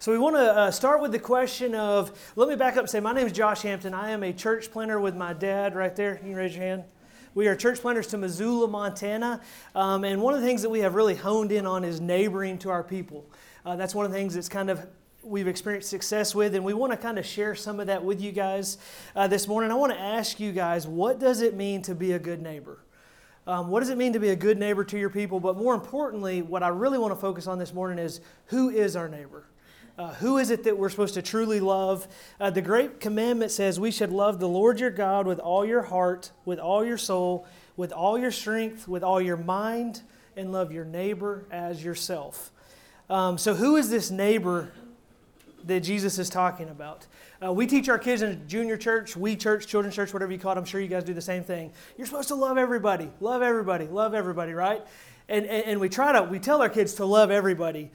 So we want to uh, start with the question of let me back up and say, my name is Josh Hampton. I am a church planter with my dad right there. You can raise your hand. We are church planters to Missoula, Montana. Um, and one of the things that we have really honed in on is neighboring to our people. Uh, that's one of the things that's kind of we've experienced success with, and we want to kind of share some of that with you guys uh, this morning. I want to ask you guys, what does it mean to be a good neighbor? Um, what does it mean to be a good neighbor to your people? But more importantly, what I really want to focus on this morning is who is our neighbor? Uh, who is it that we're supposed to truly love? Uh, the Great Commandment says we should love the Lord your God with all your heart, with all your soul, with all your strength, with all your mind, and love your neighbor as yourself. Um, so, who is this neighbor that Jesus is talking about? Uh, we teach our kids in junior church, we church, children's church, whatever you call it. I'm sure you guys do the same thing. You're supposed to love everybody, love everybody, love everybody, right? And, and, and we try to, we tell our kids to love everybody.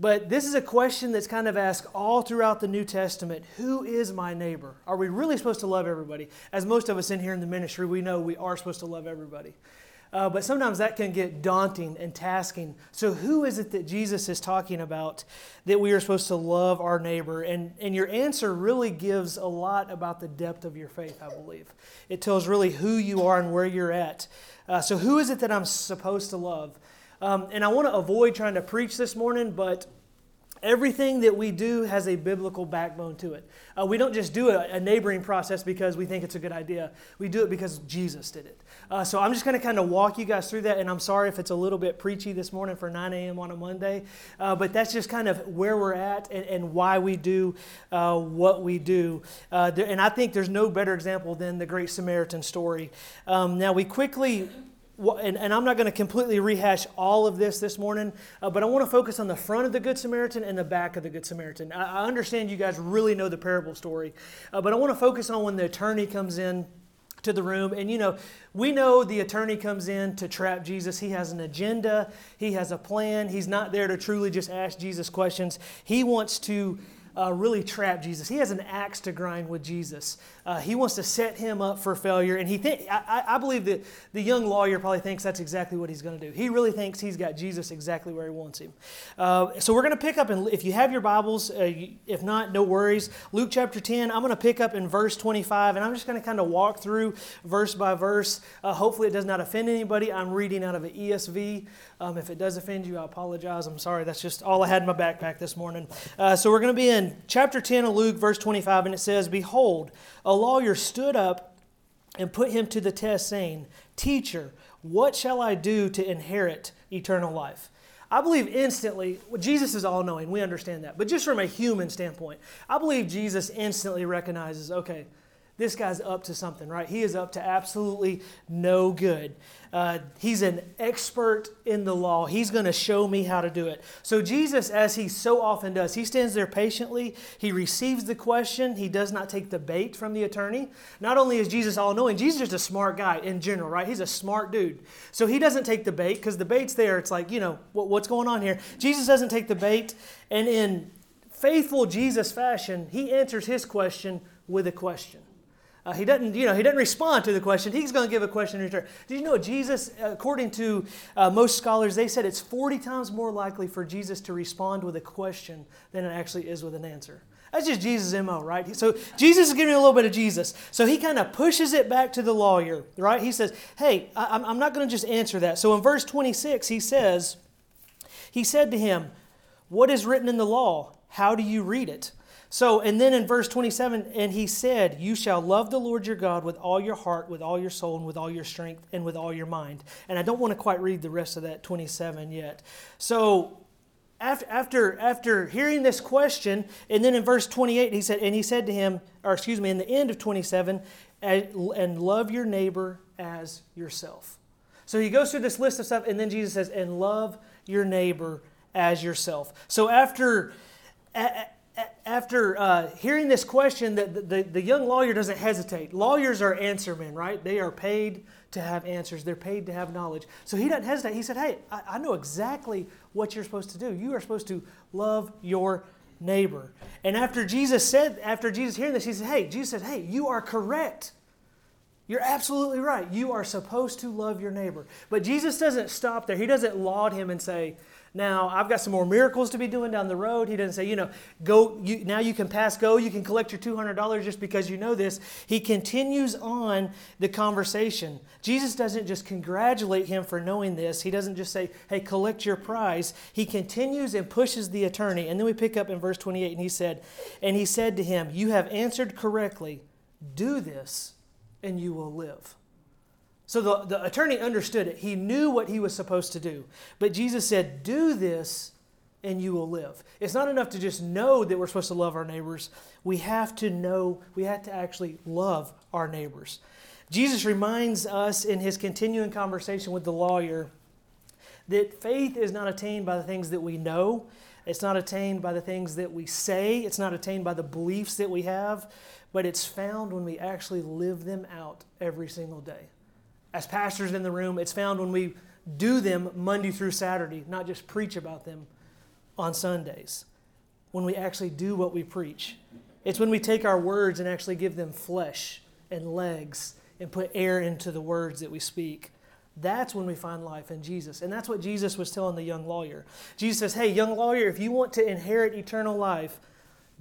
But this is a question that's kind of asked all throughout the New Testament Who is my neighbor? Are we really supposed to love everybody? As most of us in here in the ministry, we know we are supposed to love everybody. Uh, but sometimes that can get daunting and tasking. So, who is it that Jesus is talking about that we are supposed to love our neighbor? And, and your answer really gives a lot about the depth of your faith, I believe. It tells really who you are and where you're at. Uh, so, who is it that I'm supposed to love? Um, and I want to avoid trying to preach this morning, but everything that we do has a biblical backbone to it. Uh, we don't just do a, a, neighboring process because we think it's a good idea. We do it because Jesus did it. Uh, so I'm just going to kind of walk you guys through that, and I'm sorry if it's a little bit preachy this morning for 9 a.m. on a Monday, uh, but that's just kind of where we're at and, and why we do uh, what we do. Uh, there, and I think there's no better example than the Great Samaritan story. Um, now, we quickly and, and, I'm not going to completely rehash all of this this morning, uh, but I want to focus on the front of the Good Samaritan and the back of the Good Samaritan. I, I understand you guys really know the parable story, uh, but I want to focus on when the attorney comes in to the room. And you know, we know the attorney comes in to trap Jesus. He has an agenda, he has a plan. He's not there to truly just ask Jesus questions. He wants to uh, really trap Jesus. He has an axe to grind with Jesus. Uh, he wants to set him up for failure, and he think I, I believe that the young lawyer probably thinks that's exactly what he's going to do. He really thinks he's got Jesus exactly where he wants him. Uh, so we're going to pick up, and if you have your Bibles, uh, if not, no worries. Luke chapter 10, I'm going to pick up in verse 25, and I'm just going to kind of walk through verse by verse. Uh, hopefully, it does not offend anybody. I'm reading out of an ESV. Um, if it does offend you, I apologize. I'm sorry. That's just all I had in my backpack this morning. Uh, so we're going to be in chapter 10 of Luke, verse 25, and it says, Behold, a lawyer stood up and put him to the test, saying, Teacher, what shall I do to inherit eternal life? I believe instantly, well, Jesus is all knowing, we understand that. But just from a human standpoint, I believe Jesus instantly recognizes okay, this guy's up to something, right? He is up to absolutely no good. Uh, he's an expert in the law. He's going to show me how to do it. So, Jesus, as he so often does, he stands there patiently. He receives the question. He does not take the bait from the attorney. Not only is Jesus all knowing, Jesus is a smart guy in general, right? He's a smart dude. So, he doesn't take the bait because the bait's there. It's like, you know, what, what's going on here? Jesus doesn't take the bait. And in faithful Jesus fashion, he answers his question with a question. Uh, he doesn't, you know, he doesn't respond to the question. He's going to give a question in return. Did you know Jesus, according to uh, most scholars, they said it's 40 times more likely for Jesus to respond with a question than it actually is with an answer. That's just Jesus' MO, right? So Jesus is giving a little bit of Jesus. So he kind of pushes it back to the lawyer, right? He says, Hey, I, I'm not going to just answer that. So in verse 26, he says, He said to him, What is written in the law? How do you read it? So, and then in verse 27, and he said, You shall love the Lord your God with all your heart, with all your soul, and with all your strength, and with all your mind. And I don't want to quite read the rest of that 27 yet. So, after, after, after hearing this question, and then in verse 28, he said, And he said to him, or excuse me, in the end of 27, and love your neighbor as yourself. So he goes through this list of stuff, and then Jesus says, And love your neighbor as yourself. So after after uh, hearing this question, the, the, the, young lawyer doesn't hesitate. Lawyers are answer men, right? They are paid to have answers, they're paid to have knowledge. So he doesn't hesitate. He said, Hey, I, I know exactly what you're supposed to do. You are supposed to love your neighbor. And after Jesus said, after Jesus hearing this, he said, Hey, Jesus said, Hey, you are correct. You're absolutely right. You are supposed to love your neighbor. But Jesus doesn't stop there. He doesn't laud him and say, Now, I've got some more miracles to be doing down the road. He doesn't say, you know, go, you, now you can pass go, you can collect your $200 just because you know this. He continues on the conversation. Jesus doesn't just congratulate him for knowing this. He doesn't just say, hey, collect your prize. He continues and pushes the attorney. And then we pick up in verse 28, and he said, And he said to him, You have answered correctly. Do this, and you will live. So the, the attorney understood it. He knew what he was supposed to do. But Jesus said, Do this and you will live. It's not enough to just know that we're supposed to love our neighbors. We have to know, we have to actually love our neighbors. Jesus reminds us in his continuing conversation with the lawyer that faith is not attained by the things that we know. It's not attained by the things that we say. It's not attained by the beliefs that we have, but it's found when we actually live them out every single day as pastors in the room, it's found when we do them Monday through Saturday, not just preach about them on Sundays. When we actually do what we preach. It's when we take our words and actually give them flesh and legs and put air into the words that we speak. That's when we find life in Jesus. And that's what Jesus was telling the young lawyer. Jesus says, Hey, young lawyer, if you want to inherit eternal life,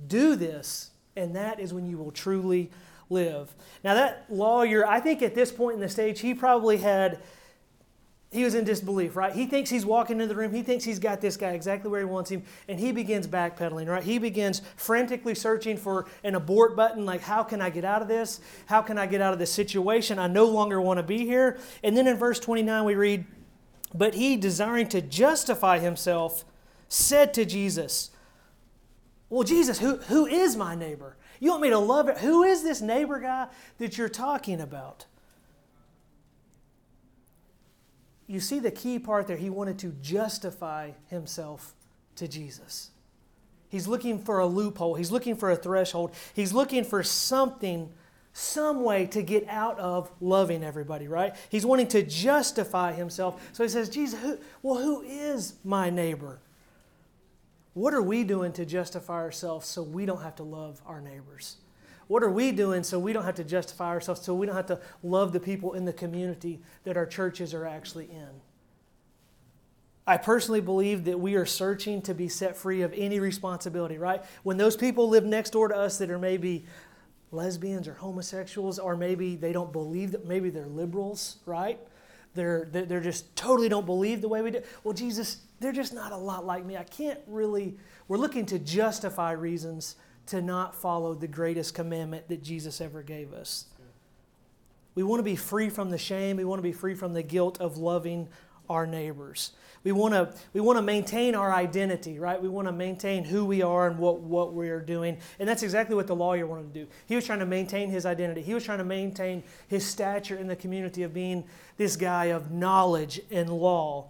do this, and that is when you will truly live. Now, that lawyer, I think at this point in the stage, he probably had, he was in disbelief, right? He thinks he's walking into the room. He thinks he's got this guy exactly where he wants him. And he begins backpedaling, right? He begins frantically searching for an abort button, like, how can I get out of this? How can I get out of this situation? I no longer want to be here. And then in verse 29, we read, But he, desiring to justify himself, said to Jesus, Well, Jesus, who, who is my neighbor? You want me to love it? Who is this neighbor guy that you're talking about? You see the key part there. He wanted to justify himself to Jesus. He's looking for a loophole. He's looking for a threshold. He's looking for something, some way to get out of loving everybody, right? He's wanting to justify himself. So he says, Jesus, who, well, who is my neighbor? What are we doing to justify ourselves so we don't have to love our neighbors? What are we doing so we don't have to justify ourselves, so we don't have to love the people in the community that our churches are actually in? I personally believe that we are searching to be set free of any responsibility, right? When those people live next door to us that are maybe lesbians or homosexuals, or maybe they don't believe that, maybe they're liberals, right? They're, they're just totally don't believe the way we do. Well, Jesus, they're just not a lot like me. I can't really, we're looking to justify reasons to not follow the greatest commandment that Jesus ever gave us. We want to be free from the shame. We want to be free from the guilt of loving our neighbors. We want to, we want to maintain our identity, right? We want to maintain who we are and what, what we are doing. And that's exactly what the lawyer wanted to do. He was trying to maintain his identity, he was trying to maintain his stature in the community of being this guy of knowledge and law.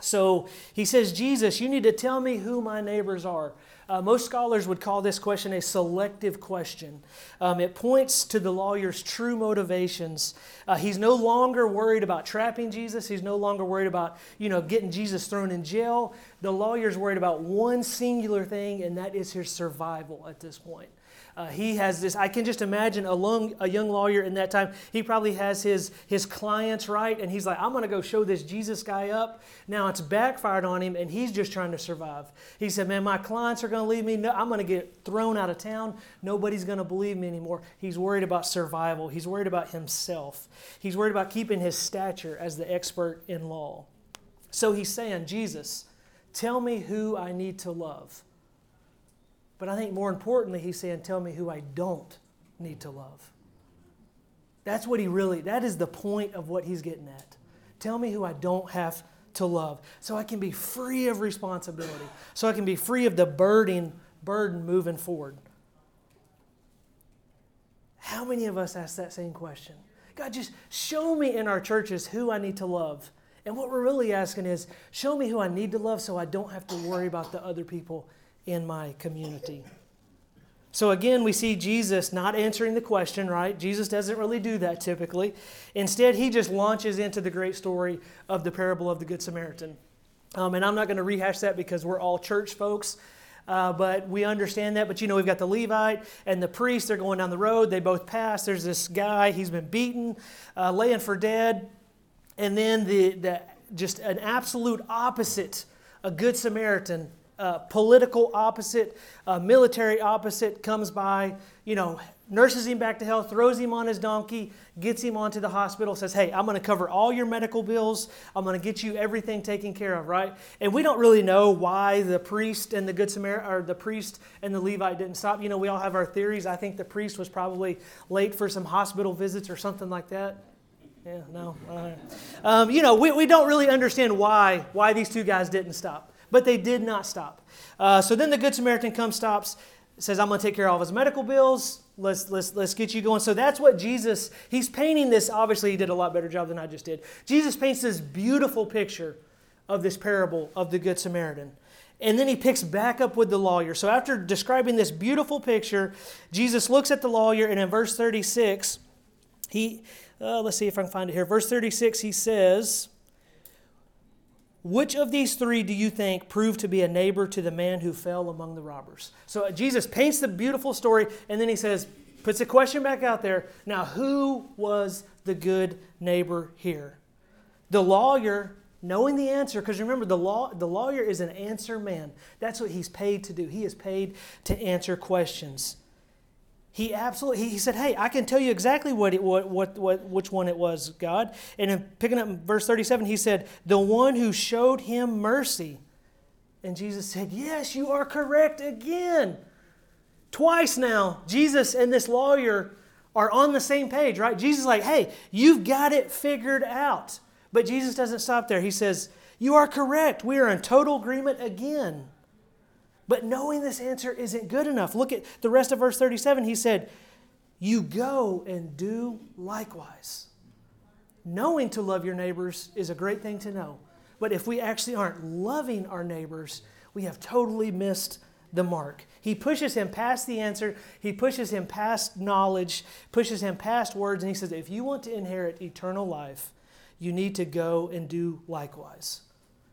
So he says, Jesus, you need to tell me who my neighbors are. Uh, most scholars would call this question a selective question. Um, it points to the lawyer's true motivations. Uh, he's no longer worried about trapping Jesus. He's no longer worried about, you know, getting Jesus thrown in jail. The lawyer's worried about one singular thing, and that is his survival at this point. Uh, he has this, I can just imagine a, long, a young lawyer in that time. He probably has his, his clients, right? And he's like, I'm going to go show this Jesus guy up. Now it's backfired on him, and he's just trying to survive. He said, Man, my clients are going to leave me. No, I'm going to get thrown out of town. Nobody's going to believe me anymore. He's worried about survival. He's worried about himself. He's worried about keeping his stature as the expert in law. So he's saying, Jesus, tell me who I need to love. But I think more importantly, he's saying, Tell me who I don't need to love. That's what he really, that is the point of what he's getting at. Tell me who I don't have to love so I can be free of responsibility, so I can be free of the burden, burden moving forward. How many of us ask that same question? God, just show me in our churches who I need to love. And what we're really asking is, show me who I need to love so I don't have to worry about the other people in my community. So again, we see Jesus not answering the question, right? Jesus doesn't really do that typically. Instead, he just launches into the great story of the parable of the Good Samaritan. Um, and I'm not going to rehash that because we're all church folks. Uh, but we understand that. But you know, we've got the Levite and the priest. They're going down the road. They both pass. There's this guy. He's been beaten, uh, laying for dead. And then the, the just an absolute opposite a good Samaritan, uh, political opposite, uh, military opposite, comes by, you know, nurses him back to health, throws him on his donkey, gets him onto the hospital, says, Hey, I'm going to cover all your medical bills. I'm going to get you everything taken care of, right? And we don't really know why the priest and the Good Samaritan, or the priest and the Levite didn't stop. You know, we all have our theories. I think the priest was probably late for some hospital visits or something like that. Yeah, no. Um, you know, we, we don't really understand why, why these two guys didn't stop, but they did not stop. Uh, so then the Good Samaritan comes, stops, says, I'm going to take care of all his medical bills. Let's, let's, let's get you going. So that's what Jesus, he's painting this. Obviously, he did a lot better job than I just did. Jesus paints this beautiful picture of this parable of the Good Samaritan. And then he picks back up with the lawyer. So after describing this beautiful picture, Jesus looks at the lawyer, and in verse 36, he, uh, let's see if I can find it here. Verse 36, he says, which of these three do you think proved to be a neighbor to the man who fell among the robbers? So Jesus paints the beautiful story, and then he says, puts a question back out there. Now, who was the good neighbor here? The lawyer, knowing the answer, because remember, the, law, the lawyer is an answer man. That's what he's paid to do. He is paid to answer questions. He absolutely he said, "Hey, I can tell you exactly what it what what, what which one it was, God." And in picking up verse 37, he said, "The one who showed him mercy." And Jesus said, "Yes, you are correct again." Twice now, Jesus and this lawyer are on the same page, right? Jesus like, "Hey, you've got it figured out." But Jesus doesn't stop there. He says, "You are correct. We are in total agreement again." But knowing this answer isn't good enough. Look at the rest of verse 37. He said, You go and do likewise. Knowing to love your neighbors is a great thing to know. But if we actually aren't loving our neighbors, we have totally missed the mark. He pushes him past the answer, he pushes him past knowledge, pushes him past words, and he says, If you want to inherit eternal life, you need to go and do likewise.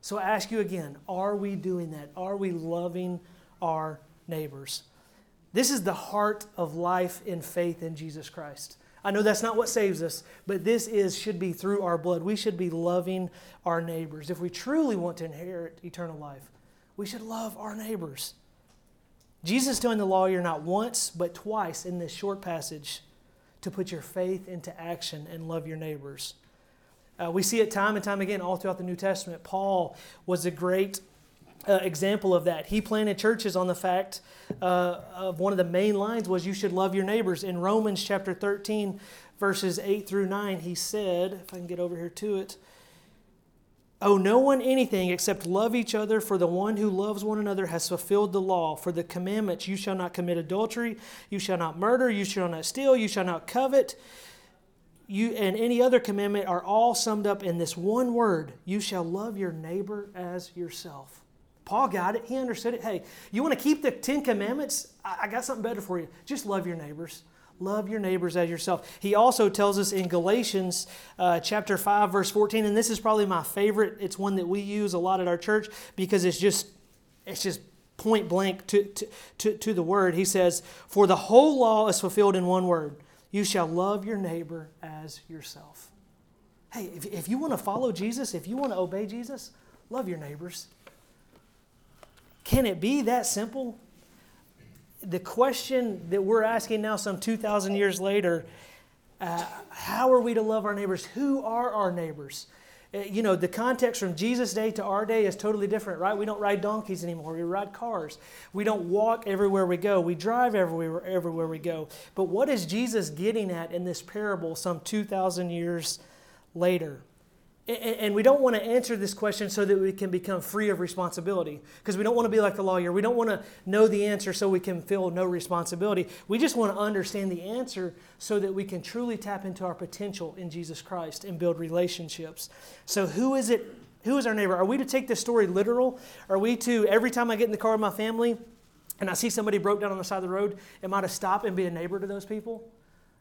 So I ask you again are we doing that? Are we loving our neighbors? This is the heart of life in faith in Jesus Christ. I know that's not what saves us, but this is should be through our blood. We should be loving our neighbors. If we truly want to inherit eternal life, we should love our neighbors. Jesus telling the lawyer not once, but twice in this short passage to put your faith into action and love your neighbors. Uh, we see it time and time again all throughout the New Testament. Paul was a great uh, example of that. He planted churches on the fact uh, of one of the main lines was you should love your neighbors. In Romans chapter 13, verses 8 through 9, he said, if I can get over here to it, Owe no one anything except love each other, for the one who loves one another has fulfilled the law. For the commandments, you shall not commit adultery, you shall not murder, you shall not steal, you shall not covet you and any other commandment are all summed up in this one word you shall love your neighbor as yourself. Paul got it. He understood it. Hey you want to keep the ten commandments? I, got something better for you. Just love your neighbors. Love your neighbors as yourself. He also tells us in galatians uh, chapter 5 verse 14 and this is probably my favorite. It's one that we use a lot at our church because it's just it's just point blank to, to, to, to the word. He says for the whole law is fulfilled in one word you shall love your neighbor as yourself. Hey, if, if you want to follow Jesus, if you want to obey Jesus, love your neighbors. Can it be that simple? The question that we're asking now, some 2,000 years later, uh, how are we to love our neighbors? Who are our neighbors? Uh, you know, the context from Jesus' day to our day is totally different, right? We don't ride donkeys anymore. We ride cars. We don't walk everywhere we go. We drive everywhere, everywhere we go. But what is Jesus getting at in this parable some 2,000 years later? And we don't want to answer this question so that we can become free of responsibility because we don't want to be like the lawyer. We don't want to know the answer so we can feel no responsibility. We just want to understand the answer so that we can truly tap into our potential in Jesus Christ and build relationships. So, who is it? Who is our neighbor? Are we to take this story literal? Are we to, every time I get in the car with my family and I see somebody broke down on the side of the road, am I to stop and be a neighbor to those people?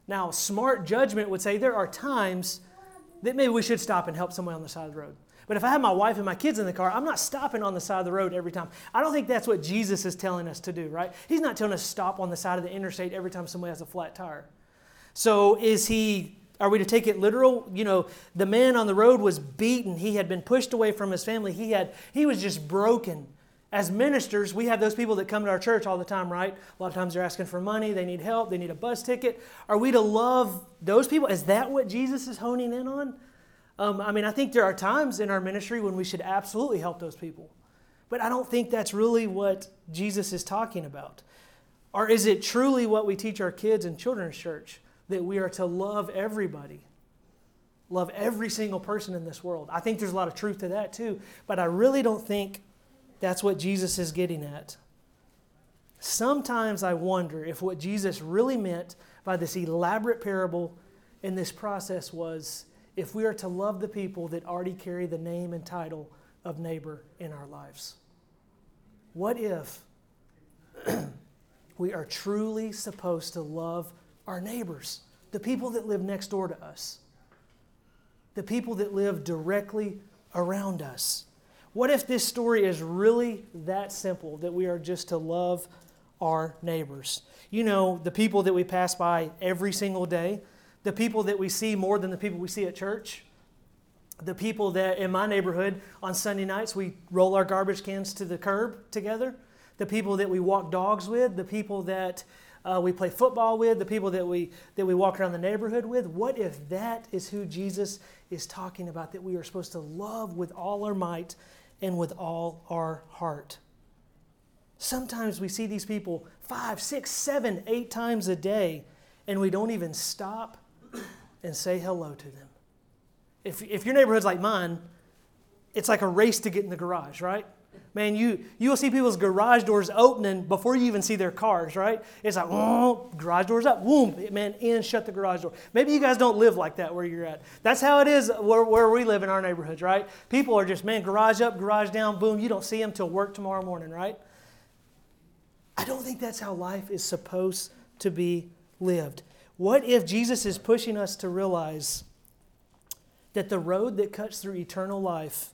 Now, smart judgment would say there are times that maybe we should stop and help someone on the side of the road. But if I have my wife and my kids in the car, I'm not stopping on the side of the road every time. I don't think that's what Jesus is telling us to do, right? He's not telling us to stop on the side of the interstate every time somebody has a flat tire. So is he Are we to take it literal? You know, the man on the road was beaten. He had been pushed away from his family. He had he was just broken. As ministers, we have those people that come to our church all the time, right? A lot of times they're asking for money, they need help, they need a bus ticket. Are we to love those people? Is that what Jesus is honing in on? Um, I mean, I think there are times in our ministry when we should absolutely help those people. But I don't think that's really what Jesus is talking about. Or is it truly what we teach our kids in children's church that we are to love everybody? Love every single person in this world. I think there's a lot of truth to that too, but I really don't think that's what Jesus is getting at. Sometimes I wonder if what Jesus really meant by this elaborate parable in this process was if we are to love the people that already carry the name and title of neighbor in our lives. What if we are truly supposed to love our neighbors, the people that live next door to us, the people that live directly around us? What if this story is really that simple that we are just to love our neighbors? You know, the people that we pass by every single day, the people that we see more than the people we see at church, the people that in my neighborhood on Sunday nights we roll our garbage cans to the curb together, the people that we walk dogs with, the people that uh, we play football with, the people that we, that we walk around the neighborhood with. What if that is who Jesus is talking about, that we are supposed to love with all our might and with all our heart? Sometimes we see these people five, six, seven, eight times a day, and we don't even stop and say hello to them. If, if your neighborhood's like mine, it's like a race to get in the garage, right? Man, you, you will see people's garage doors opening before you even see their cars, right? It's like, oh, garage doors up, boom, man, in, shut the garage door. Maybe you guys don't live like that where you're at. That's how it is where, where we live in our neighborhoods, right? People are just, man, garage up, garage down, boom, you don't see them till work tomorrow morning, right? I don't think that's how life is supposed to be lived. What if Jesus is pushing us to realize that the road that cuts through eternal life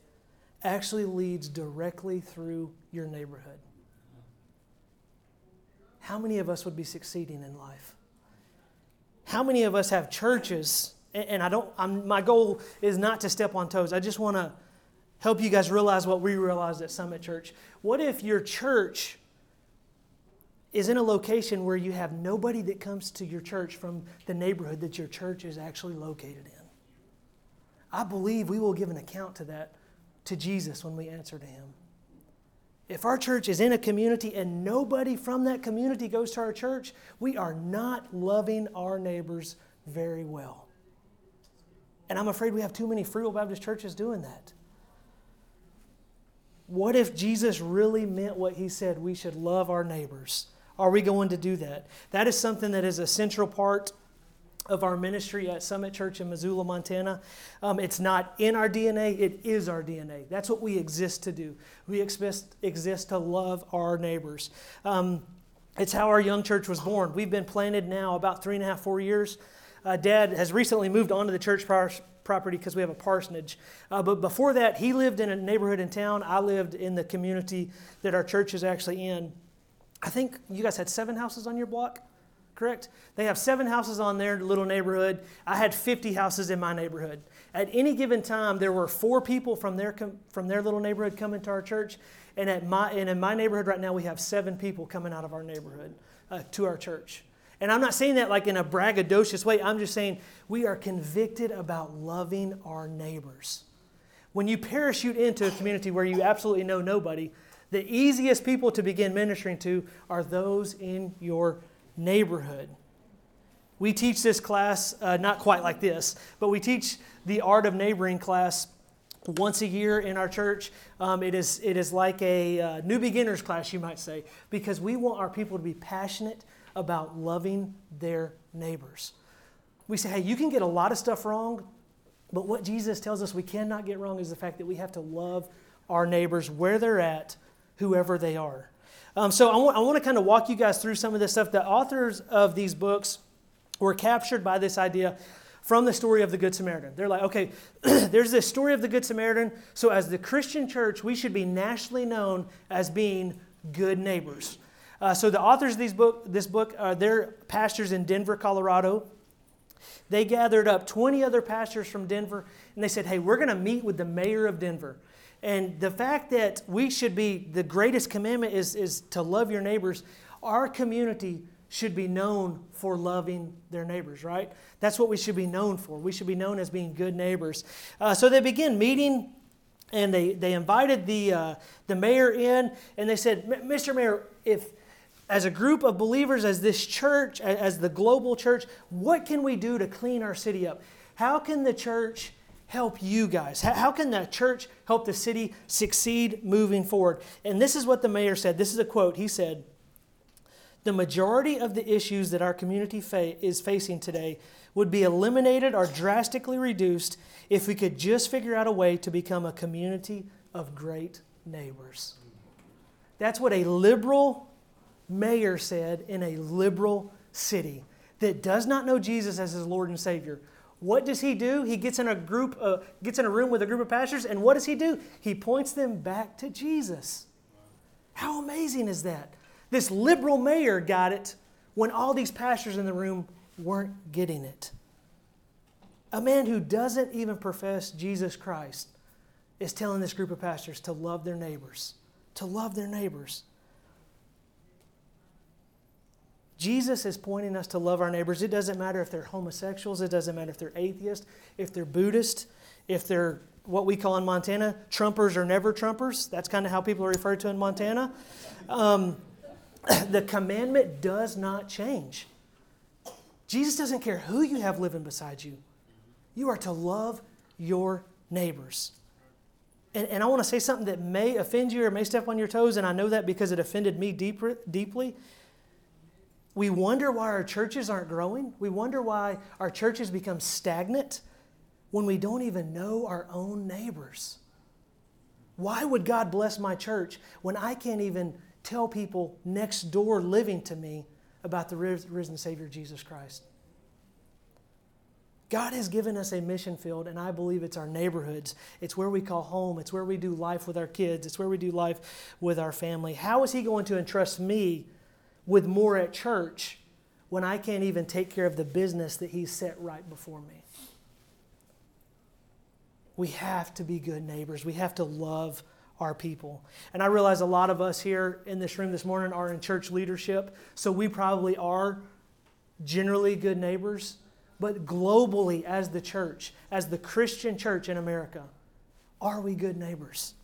actually leads directly through your neighborhood. How many of us would be succeeding in life? How many of us have churches? And I don't, I'm, my goal is not to step on toes. I just want to help you guys realize what we realized at Summit Church. What if your church is in a location where you have nobody that comes to your church from the neighborhood that your church is actually located in? I believe we will give an account to that to Jesus when we answer to Him. If our church is in a community and nobody from that community goes to our church, we are not loving our neighbors very well. And I'm afraid we have too many Free Will Baptist churches doing that. What if Jesus really meant what he said? We should love our neighbors. Are we going to do that? That is something that is a central part of our ministry at Summit Church in Missoula, Montana. Um, it's not in our DNA, it is our DNA. That's what we exist to do. We exist, exist to love our neighbors. Um, it's how our young church was born. We've been planted now about three and a half, four years. Uh, Dad has recently moved onto the church property because we have a parsonage. Uh, but before that, he lived in a neighborhood in town. I lived in the community that our church is actually in. I think you guys had seven houses on your block correct? They have seven houses on their little neighborhood. I had 50 houses in my neighborhood. At any given time, there were four people from their, from their little neighborhood coming to our church. And, at my, and in my neighborhood right now, we have seven people coming out of our neighborhood uh, to our church. And I'm not saying that like in a braggadocious way. I'm just saying we are convicted about loving our neighbors. When you parachute into a community where you absolutely know nobody, the easiest people to begin ministering to are those in your neighborhood. We teach this class, uh, not quite like this, but we teach the art of neighboring class once a year in our church. Um, it, is, it is like a uh, new beginners class, you might say, because we want our people to be passionate about loving their neighbors. We say, hey, you can get a lot of stuff wrong, but what Jesus tells us we cannot get wrong is the fact that we have to love our neighbors where they're at, whoever they are. Um, so I want, I want to kind of walk you guys through some of this stuff. The authors of these books were captured by this idea from the story of the Good Samaritan. They're like, okay, there's this story of the Good Samaritan. So as the Christian church, we should be nationally known as being good neighbors. Uh, so the authors of these book, this book, uh, they're pastors in Denver, Colorado. they gathered up 20 other pastors from Denver and they said, Hey, we're going to meet with the mayor of Denver. And the fact that we should be, the greatest commandment is, is to love your neighbors, our community should be known for loving their neighbors, right? That's what we should be known for. We should be known as being good neighbors. Uh, so they begin meeting and they, they invited the, uh, the mayor in and they said, Mr. Mayor, if as a group of believers, as this church, as the global church, what can we do to clean our city up? How can the church help you guys? How can the church help the city succeed moving forward? And this is what the mayor said. This is a quote. He said, The majority of the issues that our community fa- is facing today would be eliminated or drastically reduced if we could just figure out a way to become a community of great neighbors. That's what a liberal mayor said in a liberal city that does not know Jesus as his Lord and Savior. What does he do? He gets in a group, uh, gets in a room with a group of pastors, and what does he do? He points them back to Jesus. How amazing is that? This liberal mayor got it when all these pastors in the room weren't getting it. A man who doesn't even profess Jesus Christ is telling this group of pastors to love their neighbors, to love their neighbors. Jesus is pointing us to love our neighbors. It doesn't matter if they're homosexuals, it doesn't matter if they're atheists, if they're Buddhist, if they're what we call in Montana Trumpers or never Trumpers. That's kind of how people are referred to in Montana. Um, the commandment does not change. Jesus doesn't care who you have living beside you. You are to love your neighbors. And, and I want to say something that may offend you or may step on your toes, and I know that because it offended me deep, deeply. We wonder why our churches aren't growing. We wonder why our churches become stagnant when we don't even know our own neighbors. Why would God bless my church when I can't even tell people next door living to me about the risen Savior Jesus Christ? God has given us a mission field, and I believe it's our neighborhoods. It's where we call home. It's where we do life with our kids. It's where we do life with our family. How is He going to entrust me with more at church when I can't even take care of the business that He's set right before me? We have to be good neighbors. We have to love our people. And I realize a lot of us here in this room this morning are in church leadership, so we probably are generally good neighbors. But globally, as the church, as the Christian church in America, are we good neighbors?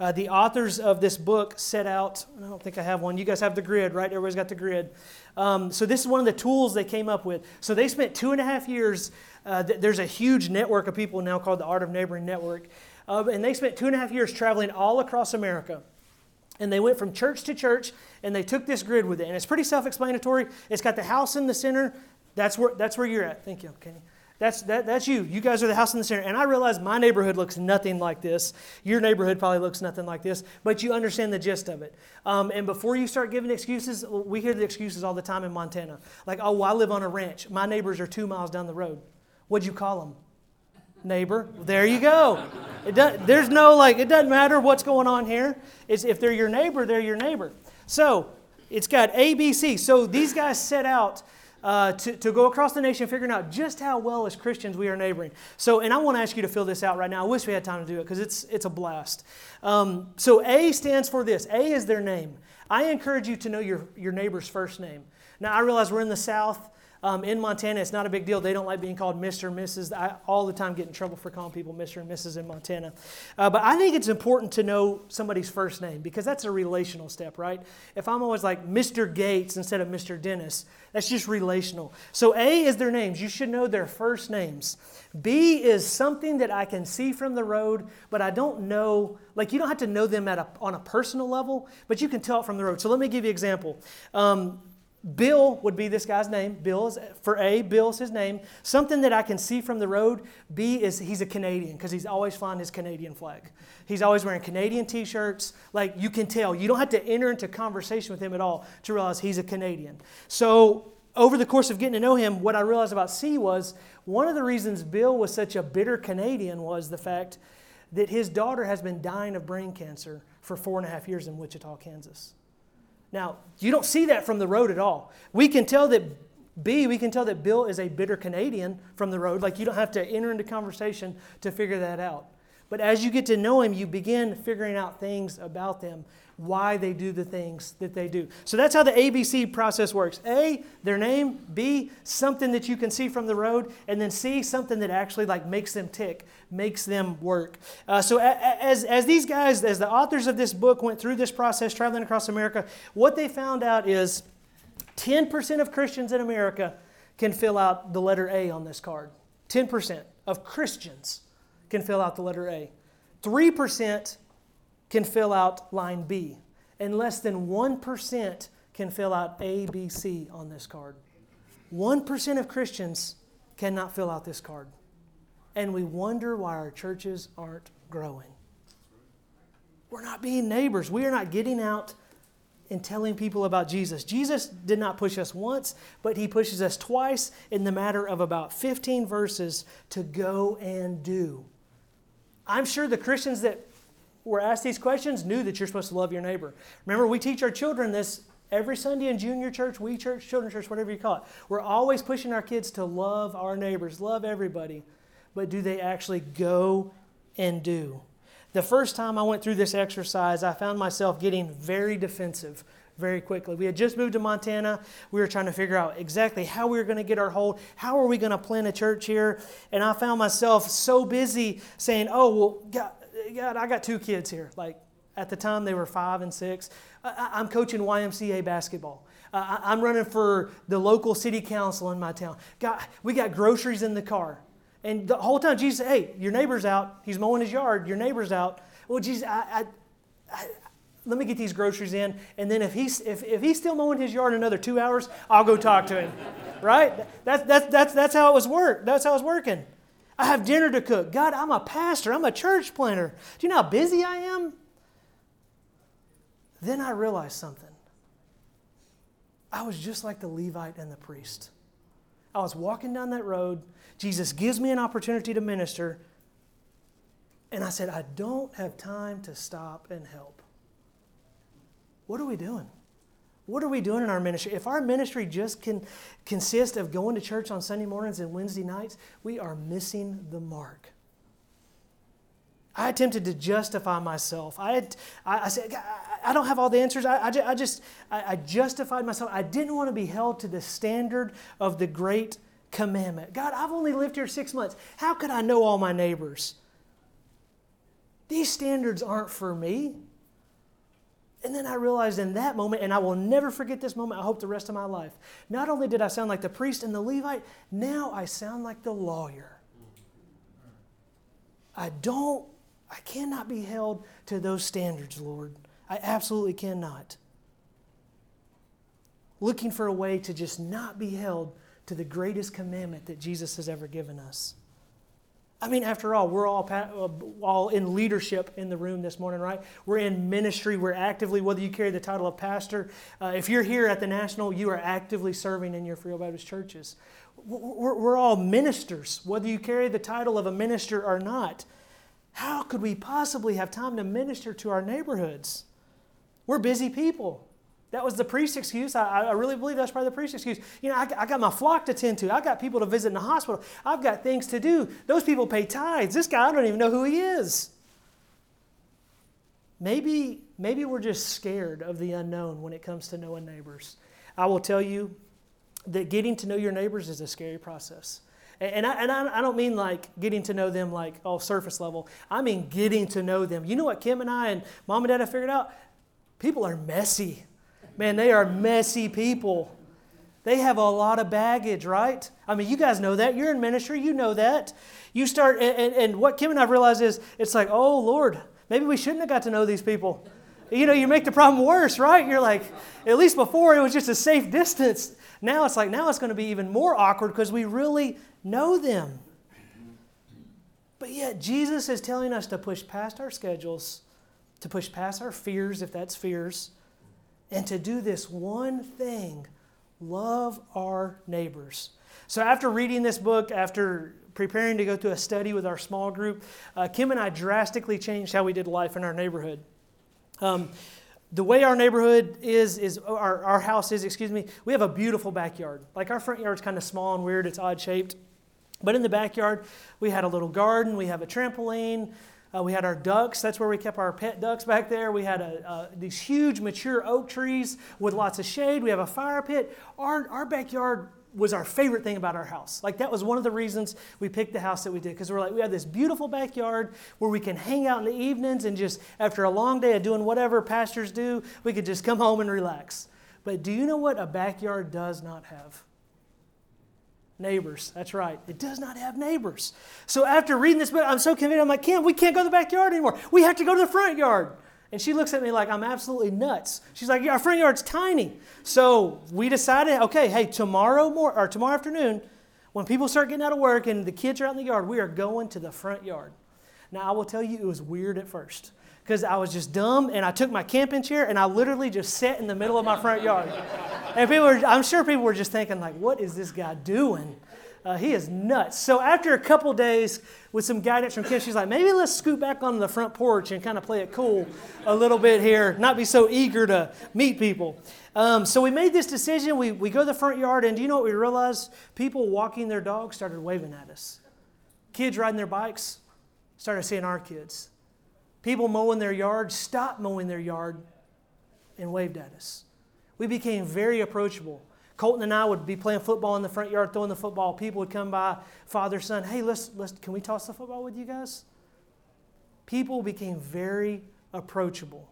Uh, the authors of this book set out, I don't think I have one. You guys have the grid, right? Everybody's got the grid. Um, so, this is one of the tools they came up with. So, they spent two and a half years. Uh, th- there's a huge network of people now called the Art of Neighboring Network. Uh, and they spent two and a half years traveling all across America. And they went from church to church and they took this grid with it. And it's pretty self explanatory. It's got the house in the center. That's where, that's where you're at. Thank you, Kenny. That's, that, that's you. You guys are the house in the center. And I realize my neighborhood looks nothing like this. Your neighborhood probably looks nothing like this, but you understand the gist of it. Um, and before you start giving excuses, we hear the excuses all the time in Montana. Like, oh, well, I live on a ranch. My neighbors are two miles down the road. What'd you call them? Neighbor. There you go. It does, there's no, like, it doesn't matter what's going on here. It's, if they're your neighbor, they're your neighbor. So it's got ABC. So these guys set out uh, to, to go across the nation figuring out just how well as Christians we are neighboring. So, and I want to ask you to fill this out right now. I wish we had time to do it because it's, it's a blast. Um, so, A stands for this A is their name. I encourage you to know your, your neighbor's first name. Now, I realize we're in the South. Um, in Montana, it's not a big deal. They don't like being called Mr. and Mrs. I all the time get in trouble for calling people Mr. and Mrs. in Montana. Uh, but I think it's important to know somebody's first name because that's a relational step, right? If I'm always like Mr. Gates instead of Mr. Dennis, that's just relational. So A is their names. You should know their first names. B is something that I can see from the road, but I don't know. Like you don't have to know them at a, on a personal level, but you can tell it from the road. So let me give you an example. Um, Bill would be this guy's name. Bill is for A, Bill's his name. Something that I can see from the road. B is he's a Canadian because he's always flying his Canadian flag. He's always wearing Canadian t shirts. Like you can tell. You don't have to enter into conversation with him at all to realize he's a Canadian. So, over the course of getting to know him, what I realized about C was one of the reasons Bill was such a bitter Canadian was the fact that his daughter has been dying of brain cancer for four and a half years in Wichita, Kansas. Now, you don't see that from the road at all. We can tell that B, we can tell that Bill is a bitter Canadian from the road. Like you don't have to enter into conversation to figure that out. But as you get to know him, you begin figuring out things about them, why they do the things that they do. So that's how the ABC process works A, their name, B, something that you can see from the road, and then C, something that actually like makes them tick, makes them work. Uh, so as, as these guys, as the authors of this book went through this process, traveling across America, what they found out is 10% of Christians in America can fill out the letter A on this card. 10% of Christians can fill out the letter A. 3% can fill out line B. And less than 1% can fill out A, B, C on this card. 1% of Christians cannot fill out this card. And we wonder why our churches aren't growing. We're not being neighbors. We are not getting out and telling people about Jesus. Jesus did not push us once, but he pushes us twice in the matter of about 15 verses to go and do. I'm sure the Christians that were asked these questions knew that you're supposed to love your neighbor. Remember, we teach our children this every Sunday in junior church, we church, children's church, whatever you call it. We're always pushing our kids to love our neighbors, love everybody. But do they actually go and do? The first time I went through this exercise, I found myself getting very defensive very quickly. We had just moved to Montana. We were trying to figure out exactly how we were going to get our hold. How are we going to plant a church here? And I found myself so busy saying, "Oh, well, God, God I got two kids here." Like at the time, they were five and six. I, am coaching YMCA basketball. Uh, I'm running for the local city council in my town. God, we got groceries in the car. And the whole time, Jesus said, Hey, your neighbor's out. He's mowing his yard. Your neighbor's out. Well, Jesus, I, I, I let me get these groceries in, and then if he's, if, if he's still mowing his yard another two hours, I'll go talk to him. right? That's, that's, that's, that's how it was work. That's how it was working. I have dinner to cook. God, I'm a pastor. I'm a church planter. Do you know how busy I am? Then I realized something. I was just like the Levite and the priest. I was walking down that road. Jesus gives me an opportunity to minister. And I said, I don't have time to stop and help. What are we doing? What are we doing in our ministry? If our ministry just can consist of going to church on Sunday mornings and Wednesday nights, we are missing the mark. I attempted to justify myself. I, had, I, I said, I, don't have all the answers. I, I, just, I, I justified myself. I didn't want to be held to the standard of the great commandment. God, I've only lived here six months. How could I know all my neighbors? These standards aren't for me. And then I realized in that moment, and I will never forget this moment, I hope the rest of my life. Not only did I sound like the priest and the Levite, now I sound like the lawyer. I don't, I cannot be held to those standards, Lord. I absolutely cannot. Looking for a way to just not be held to the greatest commandment that Jesus has ever given us. I mean, after all, we're all, uh, all in leadership in the room this morning, right? We're in ministry. We're actively, whether you carry the title of pastor, uh, if you're here at the National, you are actively serving in your Free Baptist churches. We're, we're all ministers, whether you carry the title of a minister or not. How could we possibly have time to minister to our neighborhoods? We're busy people. That was the priest's excuse. I, I really believe that's probably the priest's excuse. You know, I, I, got my flock to tend to. I've got people to visit in the hospital. I've got things to do. Those people pay tithes. This guy, I don't even know who he is. Maybe, maybe we're just scared of the unknown when it comes to knowing neighbors. I will tell you that getting to know your neighbors is a scary process. And, I, and I, I don't mean like getting to know them like, oh, surface level. I mean getting to know them. You know what Kim and I and mom and dad have figured out? People are messy. Man, they are messy people. They have a lot of baggage, right? I mean, you guys know that. You're in ministry, you know that. You start, and, and what Kim and I've realized is it's like, oh, Lord, maybe we shouldn't have got to know these people. You know, you make the problem worse, right? You're like, at least before it was just a safe distance. Now it's like, now it's going to be even more awkward because we really know them. But yet, Jesus is telling us to push past our schedules, to push past our fears, if that's fears, and to do this one thing love our neighbors. So, after reading this book, after preparing to go to a study with our small group, uh, Kim and I drastically changed how we did life in our neighborhood. Um, the way our neighborhood is, is our, our house is, excuse me, we have a beautiful backyard. Like our front yard's kind of small and weird, it's odd shaped. But in the backyard, we had a little garden, we have a trampoline, uh, we had our ducks. That's where we kept our pet ducks back there. We had a, uh, these huge mature oak trees with lots of shade. We have a fire pit. Our, our backyard was our favorite thing about our house. Like that was one of the reasons we picked the house that we did because we're like we have this beautiful backyard where we can hang out in the evenings and just after a long day of doing whatever pastors do, we could just come home and relax. But do you know what a backyard does not have? Neighbors. That's right. It does not have neighbors. So after reading this book, I'm so convinced. I'm like, Kim, we can't go to the backyard anymore. We have to go to the front yard. And she looks at me like I'm absolutely nuts. She's like, our front yard's tiny. So we decided, okay, hey, tomorrow mor- or tomorrow afternoon, when people start getting out of work and the kids are out in the yard, we are going to the front yard. Now I will tell you, it was weird at first because I was just dumb and I took my camping chair and I literally just sat in the middle of my front yard. and people were, I'm sure people were just thinking like, what is this guy doing? Uh, he is nuts. So after a couple days with some guidance from Kim, she's like, maybe let's scoot back onto the front porch and kind of play it cool a little bit here, not be so eager to meet people. Um, so we made this decision. We, we go to the front yard, and do you know what we realized? People walking their dogs started waving at us. Kids riding their bikes started seeing our kids. People mowing their yard stopped mowing their yard and waved at us. We became very approachable. Colton and I would be playing football in the front yard, throwing the football. People would come by, father, son, hey, let's, let's, can we toss the football with you guys? People became very approachable.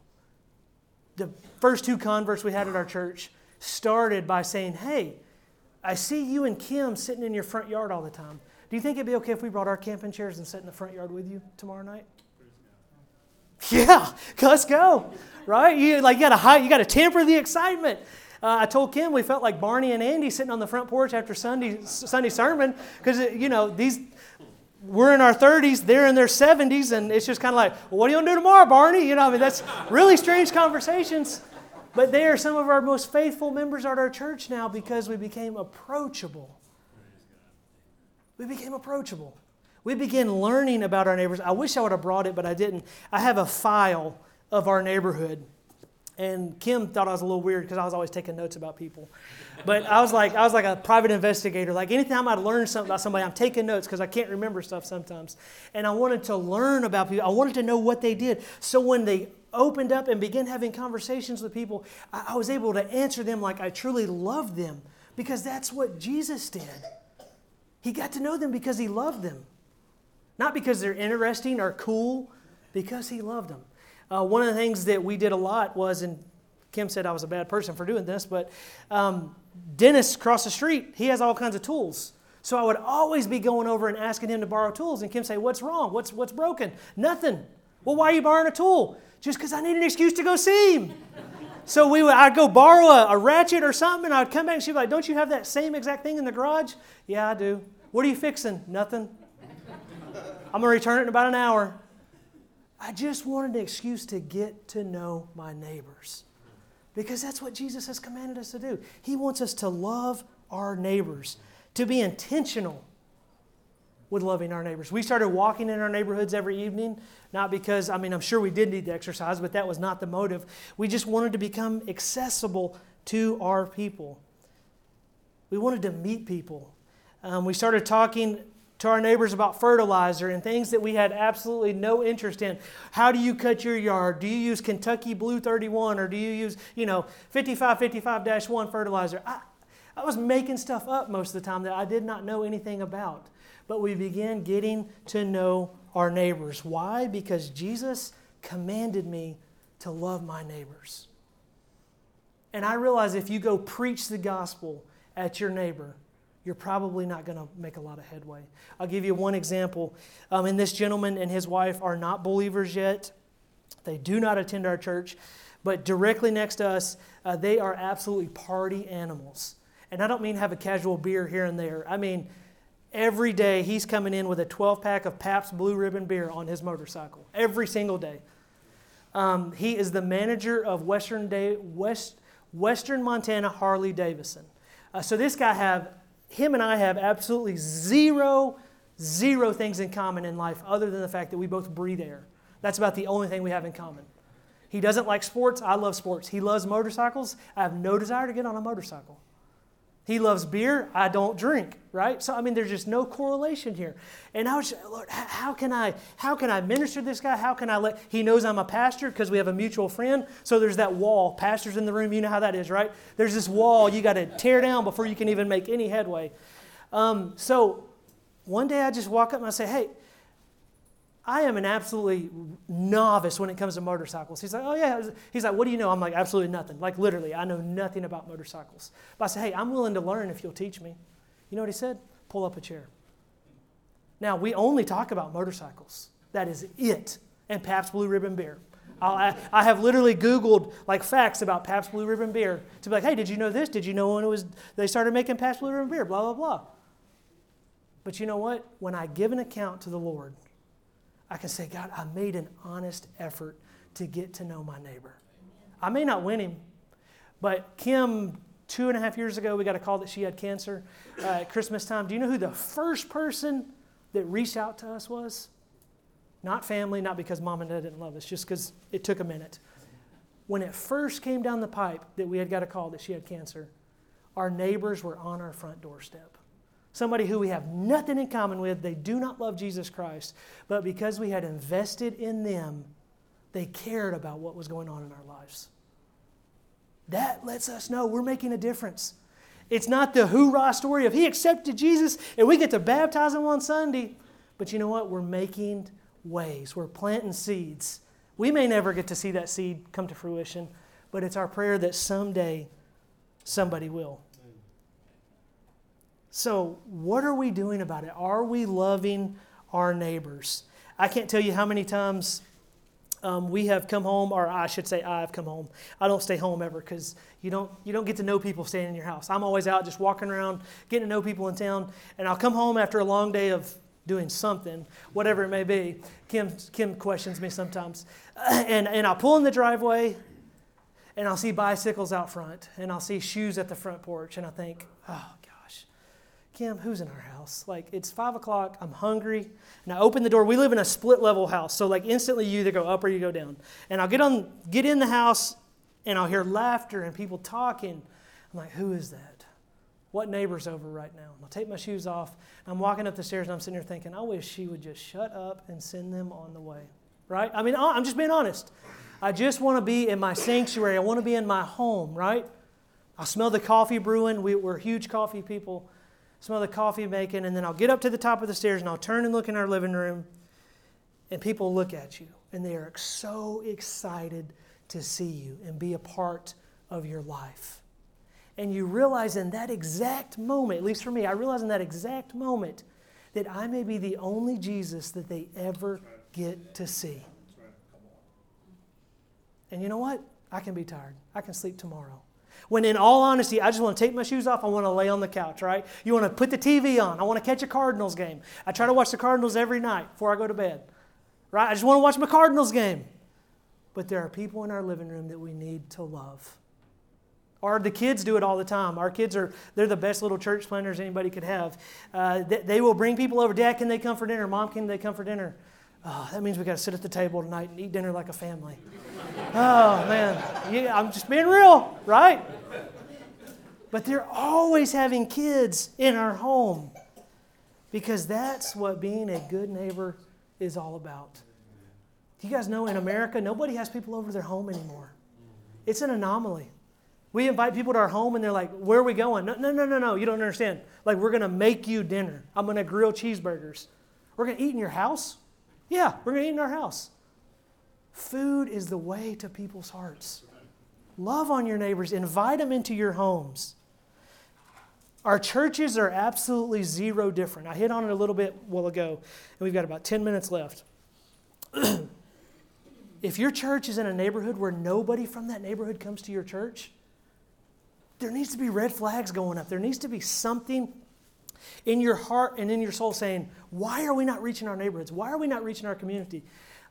The first two converts we had at our church started by saying, hey, I see you and Kim sitting in your front yard all the time. Do you think it'd be okay if we brought our camping chairs and sat in the front yard with you tomorrow night? Yeah, let's go. Right? You like you got to you got to temper the excitement. Uh, I told Kim we felt like Barney and Andy sitting on the front porch after Sunday Sunday sermon because you know these we're in our 30s, they're in their 70s, and it's just kind of like, well, what are you to do tomorrow, Barney? You know, I mean, that's really strange conversations. But they are some of our most faithful members at our church now because we became approachable. We became approachable. We begin learning about our neighbors. I wish I would have brought it, but I didn't. I have a file of our neighborhood. And Kim thought I was a little weird because I was always taking notes about people. But I was like, I was like a private investigator. Like anytime I'd learn something about somebody, I'm taking notes because I can't remember stuff sometimes. And I wanted to learn about people. I wanted to know what they did. So when they opened up and began having conversations with people, I, I was able to answer them like I truly loved them because that's what Jesus did. He got to know them because he loved them. Not because they're interesting or cool, because he loved them. Uh, one of the things that we did a lot was, and Kim said I was a bad person for doing this, but um, Dennis across the street, he has all kinds of tools. So I would always be going over and asking him to borrow tools, and Kim say, "What's wrong? What's what's broken? Nothing. Well, why are you borrowing a tool? Just because I need an excuse to go see him." so we would, I'd go borrow a, a ratchet or something, and I'd come back and she'd be like, "Don't you have that same exact thing in the garage?" "Yeah, I do." "What are you fixing?" "Nothing." "I'm gonna return it in about an hour." I just wanted an excuse to get to know my neighbors. Because that's what Jesus has commanded us to do. He wants us to love our neighbors, to be intentional with loving our neighbors. We started walking in our neighborhoods every evening, not because, I mean, I'm sure we did need the exercise, but that was not the motive. We just wanted to become accessible to our people. We wanted to meet people. Um, we started talking to our neighbors about fertilizer and things that we had absolutely no interest in. How do you cut your yard? Do you use Kentucky Blue 31 or do you use, you know, 5555-1 fertilizer? I, I was making stuff up most of the time that I did not know anything about. But we began getting to know our neighbors. Why? Because Jesus commanded me to love my neighbors. And I realize if you go preach the gospel at your neighbor, you're probably not going to make a lot of headway. I'll give you one example. Um, and this gentleman and his wife are not believers yet. They do not attend our church, but directly next to us, uh, they are absolutely party animals. And I don't mean have a casual beer here and there. I mean, every day he's coming in with a 12 pack of Pabst Blue Ribbon beer on his motorcycle. Every single day. Um, he is the manager of Western, day, West, Western Montana Harley Davidson. Uh, so this guy have him and I have absolutely zero, zero things in common in life other than the fact that we both breathe air. That's about the only thing we have in common. He doesn't like sports. I love sports. He loves motorcycles. I have no desire to get on a motorcycle. He loves beer. I don't drink, right? So I mean, there's just no correlation here. And I was, Lord, how can I, how can I minister to this guy? How can I let? He knows I'm a pastor because we have a mutual friend. So there's that wall. Pastors in the room, you know how that is, right? There's this wall you got to tear down before you can even make any headway. Um, so one day I just walk up and I say, Hey, I am an absolutely novice when it comes to motorcycles. He's like, oh yeah. He's like, what do you know? I'm like, absolutely nothing. Like literally, I know nothing about motorcycles. But I said, hey, I'm willing to learn if you'll teach me. You know what he said? Pull up a chair. Now we only talk about motorcycles. That is it. And Pabst Blue Ribbon beer. I, I have literally Googled like facts about Pabst Blue Ribbon beer to be like, hey, did you know this? Did you know when it was they started making Pabst Blue Ribbon beer? Blah blah blah. But you know what? When I give an account to the Lord I can say, God, I made an honest effort to get to know my neighbor. I may not win him, but Kim, two and a half years ago, we got a call that she had cancer uh, at Christmas time. Do you know who the first person that reached out to us was? Not family, not because mom and dad didn't love us, just because it took a minute. When it first came down the pipe that we had got a call that she had cancer, our neighbors were on our front doorstep somebody who we have nothing in common with. They do not love Jesus Christ. But because we had invested in them, they cared about what was going on in our lives. That lets us know we're making a difference. It's not the hoorah story of he accepted Jesus and we get to baptize him on Sunday. But you know what? We're making ways, we're planting seeds. We may never get to see that seed come to fruition, but it's our prayer that someday somebody will. So, what are we doing about it? Are we loving our neighbors? I can't tell you how many times um, we have come home, or I should say, I've come home. I don't stay home ever because you don't you don't get to know people staying in your house. I'm always out just walking around, getting to know people in town, and I'll come home after a long day of doing something, whatever it may be. Kim Kim questions me sometimes, and and I'll pull in the driveway, and I'll see bicycles out front, and I'll see shoes at the front porch, and I think, oh Kim, who's in our house? Like, it's five o'clock, I'm hungry, and I open the door. We live in a split level house, so like instantly you either go up or you go down. And I'll get on, get in the house, and I'll hear laughter and people talking. I'm like, who is that? What neighbor's over right now? I'll take my shoes off. I'm walking up the stairs, and I'm sitting there thinking, I wish she would just shut up and send them on the way. Right? I mean, I'm just being honest. I just want to be in my sanctuary. I want to be in my home, right? I smell the coffee brewing. We, we're huge coffee people smell the coffee making, and then I'll get up to the top of the stairs and I'll turn and look in our living room, and people look at you, and they are so excited to see you and be a part of your life. And you realize in that exact moment, at least for me, I realize in that exact moment that I may be the only Jesus that they ever get to see. And you know what? I can be tired. I can sleep tomorrow. When in all honesty, I just want to take my shoes off. I want to lay on the couch, right? You want to put the TV on. I want to catch a Cardinals game. I try to watch the Cardinals every night before I go to bed, right? I just want to watch my Cardinals game. But there are people in our living room that we need to love. Or the kids do it all the time. Our kids are, they're the best little church planners anybody could have. Uh, they, they will bring people over. Dad, can they come for dinner? Mom, can they come for dinner? Oh, that means we got to sit at the table tonight and eat dinner like a family. oh, man. Yeah, I'm just being real, right? But they're always having kids in our home because that's what being a good neighbor is all about. Do you guys know in America, nobody has people over to their home anymore? It's an anomaly. We invite people to our home and they're like, Where are we going? No, no, no, no, no. You don't understand. Like, we're going to make you dinner. I'm going to grill cheeseburgers. We're going to eat in your house? Yeah, we're going to eat in our house. Food is the way to people's hearts. Love on your neighbors, invite them into your homes. Our churches are absolutely zero different. I hit on it a little bit while ago, and we've got about 10 minutes left. if your church is in a neighborhood where nobody from that neighborhood comes to your church, there needs to be red flags going up. There needs to be something in your heart and in your soul saying, Why are we not reaching our neighborhoods? Why are we not reaching our community?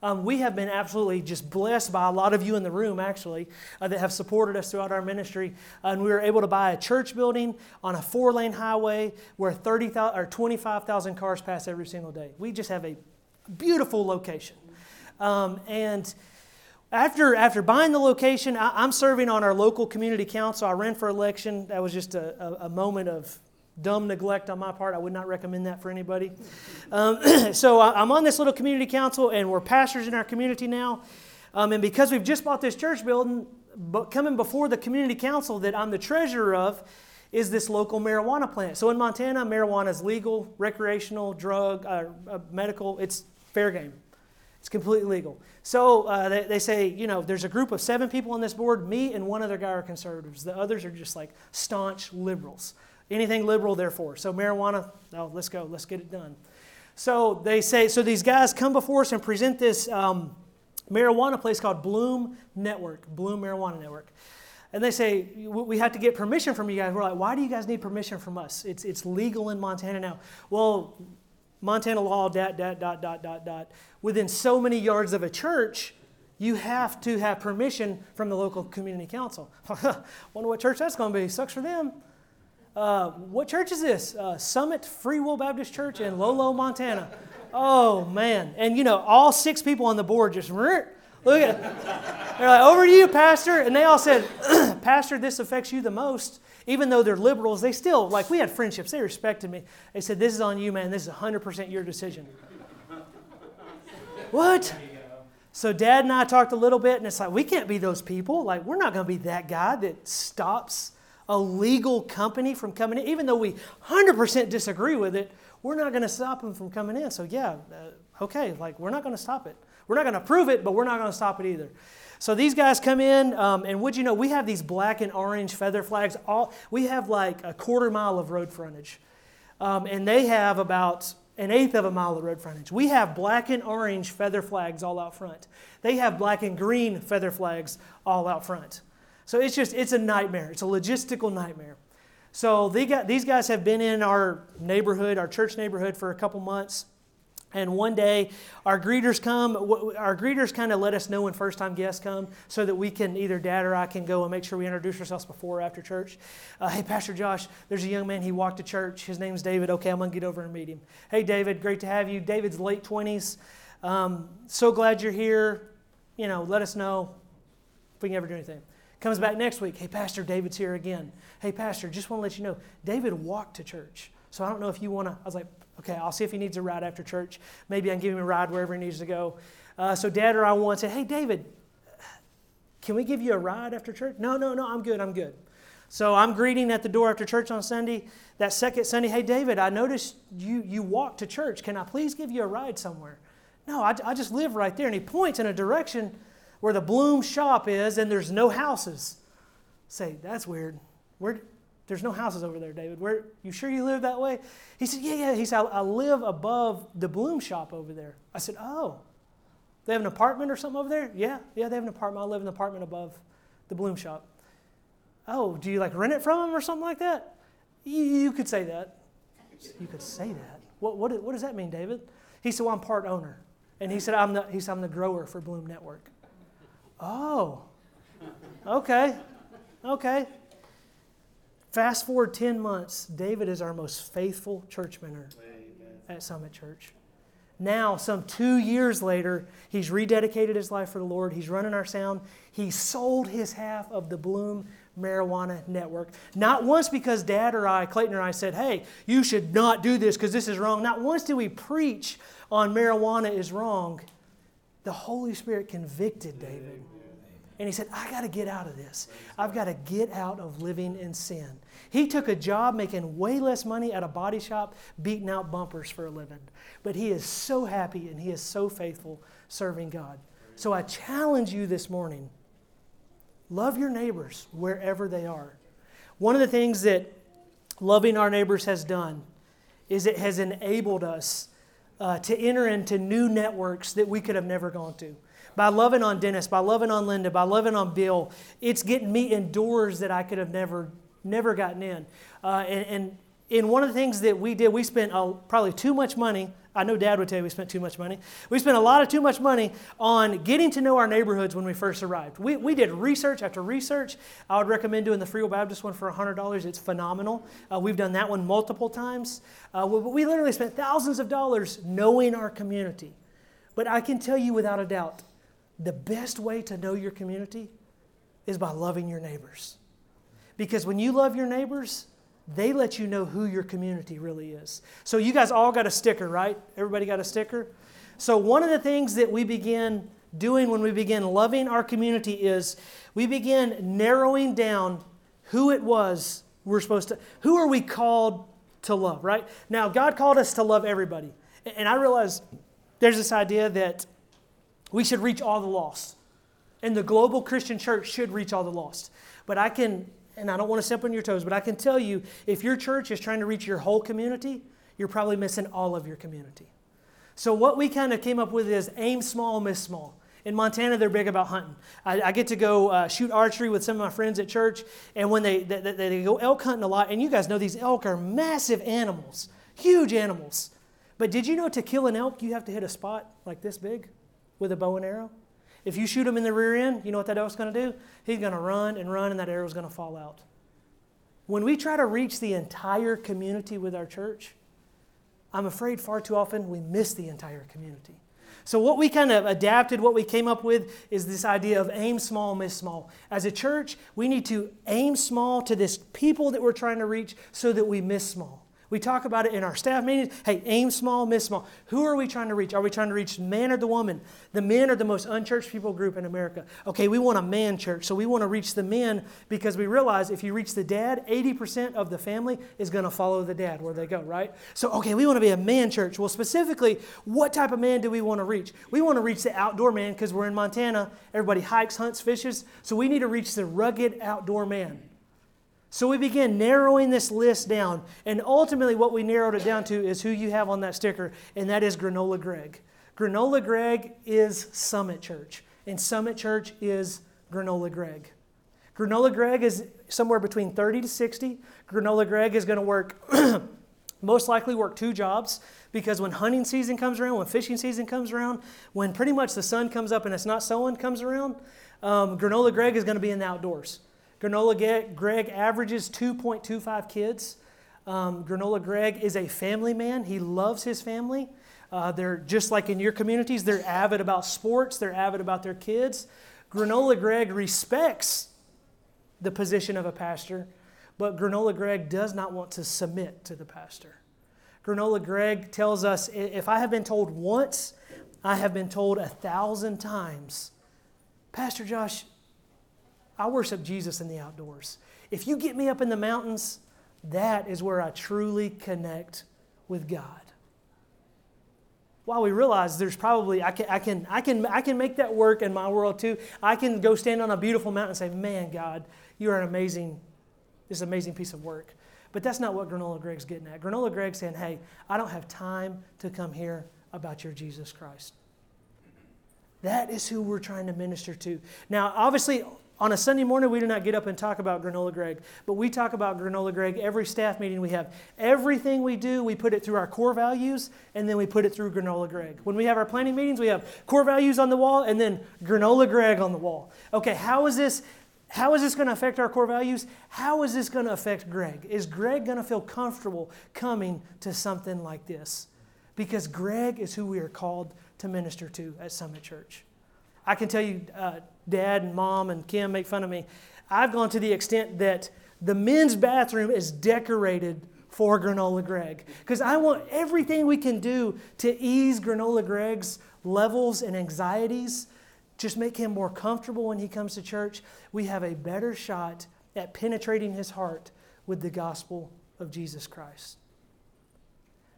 Um, we have been absolutely just blessed by a lot of you in the room, actually, uh, that have supported us throughout our ministry. Uh, and we were able to buy a church building on a four lane highway where 30, or 25,000 cars pass every single day. We just have a beautiful location. Um, and after, after buying the location, I, am serving on our local community council. I ran for election. That was just a, a, a moment of dumb neglect on my part. I would not recommend that for anybody. Um, so I'm on this little community council, and we're pastors in our community now. Um, and because we've just bought this church building, but coming before the community council that I'm the treasurer of is this local marijuana plant. So in Montana, marijuana is legal, recreational, drug, uh, uh, medical. It's fair game. It's completely legal. So uh, they, they, say, you know, there's a group of seven people on this board. Me and one other guy are conservatives. The others are just like staunch liberals. Anything liberal, therefore. So marijuana, no, let's go. Let's get it done. So they say, so these guys come before us and present this um, marijuana place called Bloom Network, Bloom Marijuana Network. And they say, we have to get permission from you guys. We're like, why do you guys need permission from us? It's, it's legal in Montana now. Well, Montana law, dot, dot, dot, dot, dot, dot. Within so many yards of a church, you have to have permission from the local community council. Wonder what church that's going to be. Sucks for them. Uh, what church is this? Uh, Summit Free Will Baptist Church in Lolo, Montana. Oh, man. And you know, all six people on the board just look at it. They're like, over to you, Pastor. And they all said, Pastor, this affects you the most. Even though they're liberals, they still, like, we had friendships. They respected me. They said, This is on you, man. This is 100% your decision. what? So dad and I talked a little bit, and it's like, we can't be those people. Like, we're not going to be that guy that stops a legal company from coming in. Even though we 100% disagree with it, we're not going to stop them from coming in. So, yeah, uh, okay, like we're not going to stop it. We're not going to prove it, but we're not going to stop it either. So these guys come in, um, and would you know, we have these black and orange feather flags. All we have like a quarter mile of road frontage, um, and they have about an eighth of a mile of road frontage. We have black and orange feather flags all out front. They have black and green feather flags all out front. So it's just, it's a nightmare. It's a logistical nightmare. So got, these guys have been in our neighborhood, our church neighborhood, for a couple months. And one day, our greeters come. Our greeters kind of let us know when first time guests come so that we can, either dad or I can go and make sure we introduce ourselves before or after church. Uh, hey, Pastor Josh, there's a young man. He walked to church. His name's David. Okay, I'm going to get over and meet him. Hey, David, great to have you. David's late 20s. Um, so glad you're here. You know, let us know if we can ever do anything. Comes back next week. Hey, Pastor, David's here again. Hey, Pastor, just want to let you know, David walked to church. So I don't know if you want to. I was like, okay, I'll see if he needs a ride after church. Maybe I can give him a ride wherever he needs to go. Uh, so Dad or I once said, hey, David, can we give you a ride after church? No, no, no, I'm good, I'm good. So I'm greeting at the door after church on Sunday. That second Sunday, hey, David, I noticed you, you walked to church. Can I please give you a ride somewhere? No, I, I just live right there. And he points in a direction where the Bloom shop is and there's no houses. Say, that's weird. Where, there's no houses over there, David. Where, you sure you live that way? He said, yeah, yeah. He said, I, live above the Bloom shop over there. I said, oh, they have an apartment or something over there? Yeah, yeah, they have an apartment. I live in an apartment above the Bloom shop. Oh, do you like rent it from them or something like that? You, you could say that. You could say that. What, what, what does that mean, David? He said, well, I'm part owner. And he said, I'm the, he said, I'm the grower for Bloom Network. Oh, okay, okay. Fast forward 10 months, David is our most faithful church member at Summit Church. Now, some two years later, he's rededicated his life for the Lord. He's running our sound. He sold his half of the Bloom Marijuana Network. Not once because dad or I, Clayton or I, said, hey, you should not do this because this is wrong. Not once did we preach on marijuana is wrong the Holy Spirit convicted David. And he said, I got to get out of this. I've got to get out of living in sin. He took a job making way less money at a body shop, beating out bumpers for a living. But he is so happy and he is so faithful serving God. So I challenge you this morning love your neighbors wherever they are. One of the things that loving our neighbors has done is it has enabled us uh, to enter into new networks that we could have never gone to. By loving on Dennis, by loving on Linda, by loving on Bill, it's getting me in doors that I could have never, never gotten in. Uh, and, and in one of the things that we did, we spent uh, probably too much money I know Dad would tell you we spent too much money. We spent a lot of too much money on getting to know our neighborhoods when we first arrived. We, we did research after research. I would recommend doing the Free Will Baptist one for $100. It's phenomenal. Uh, we've done that one multiple times. Uh, we, we literally spent thousands of dollars knowing our community. But I can tell you without a doubt, the best way to know your community is by loving your neighbors. Because when you love your neighbors, they let you know who your community really is. So you guys all got a sticker, right? Everybody got a sticker? So one of the things that we begin doing when we begin loving our community is we begin narrowing down who it was we're supposed to, who are we called to love, right? Now, God called us to love everybody. And I realize there's this idea that we should reach all the lost. And the global Christian church should reach all the lost. But I can, and I don't want to step on your toes, but I can tell you if your church is trying to reach your whole community, you're probably missing all of your community. So, what we kind of came up with is aim small, miss small. In Montana, they're big about hunting. I, I get to go uh, shoot archery with some of my friends at church, and when they, they, they go elk hunting a lot, and you guys know these elk are massive animals, huge animals. But did you know to kill an elk, you have to hit a spot like this big with a bow and arrow? If you shoot him in the rear end, you know what that elk's going to do? He's going to run and run, and that arrow's going to fall out. When we try to reach the entire community with our church, I'm afraid far too often we miss the entire community. So, what we kind of adapted, what we came up with, is this idea of aim small, miss small. As a church, we need to aim small to this people that we're trying to reach so that we miss small. We talk about it in our staff meetings. Hey, aim small, miss small. Who are we trying to reach? Are we trying to reach man or the woman? The men are the most unchurched people group in America. Okay, we want a man church, so we want to reach the men because we realize if you reach the dad, 80% of the family is going to follow the dad where they go, right? So, okay, we want to be a man church. Well, specifically, what type of man do we want to reach? We want to reach the outdoor man because we're in Montana. Everybody hikes, hunts, fishes. So we need to reach the rugged outdoor man. So we begin narrowing this list down. And ultimately, what we narrowed it down to is who you have on that sticker, and that is Granola Greg. Granola Greg is Summit Church, and Summit Church is Granola Greg. Granola Greg is somewhere between 30 to 60. Granola Greg is going to work, most likely work two jobs because when hunting season comes around, when fishing season comes around, when pretty much the sun comes up and it's not sowing comes around, um, Granola Greg is going to be in the outdoors. Granola Greg averages 2.25 kids. Um, Granola Greg is a family man. He loves his family. Uh, they're just like in your communities, they're avid about sports, they're avid about their kids. Granola Greg respects the position of a pastor, but Granola Greg does not want to submit to the pastor. Granola Greg tells us if I have been told once, I have been told a thousand times, Pastor Josh, I worship Jesus in the outdoors. If you get me up in the mountains, that is where I truly connect with God. While we realize there's probably, I can, I, can, I, can, I can make that work in my world too. I can go stand on a beautiful mountain and say, Man, God, you are an amazing, this amazing piece of work. But that's not what Granola Greg's getting at. Granola Greg's saying, Hey, I don't have time to come hear about your Jesus Christ. That is who we're trying to minister to. Now, obviously, on a Sunday morning, we do not get up and talk about Granola Greg, but we talk about Granola Greg every staff meeting we have. Everything we do, we put it through our core values, and then we put it through Granola Greg. When we have our planning meetings, we have core values on the wall, and then Granola Greg on the wall. Okay, how is this? How is this going to affect our core values? How is this going to affect Greg? Is Greg going to feel comfortable coming to something like this? Because Greg is who we are called to minister to at Summit Church. I can tell you, uh, dad and mom and Kim make fun of me. I've gone to the extent that the men's bathroom is decorated for Granola Greg because I want everything we can do to ease Granola Greg's levels and anxieties, just make him more comfortable when he comes to church. We have a better shot at penetrating his heart with the gospel of Jesus Christ.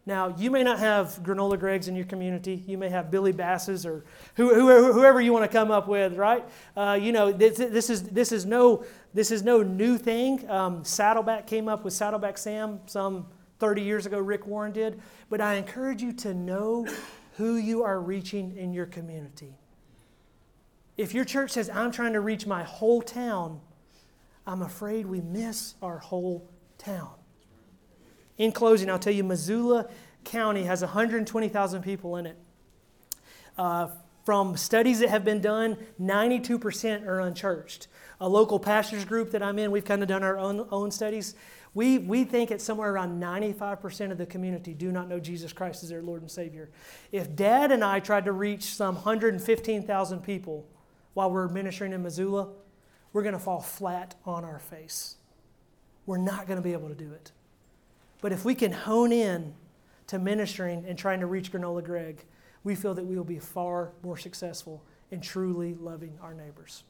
Now, you may not have granola Gregs in your community. You may have Billy Basses or whoever, you want to come up with, right? Uh, you know, this, this, is, this, is no, this is no new thing. Um, Saddleback came up with Saddleback Sam some 30 years ago, Rick Warren did. But I encourage you to know who you are reaching in your community. If your church says, I'm trying to reach my whole town, I'm afraid we miss our whole town. In closing, I'll tell you Missoula County has 120,000 people in it. Uh, from studies that have been done, 92% are unchurched. a local pastors group that I'm in, we've kind of done our own, own studies. We, we think it's somewhere around 95% of the community do not know Jesus Christ as their Lord and Savior. If Dad and I tried to reach some 115,000 people while we're ministering in Missoula, we're going to fall flat on our face. We're not going to be able to do it. But if we can hone in to ministering and trying to reach Granola Greg, we feel that we will be far more successful in truly loving our neighbors.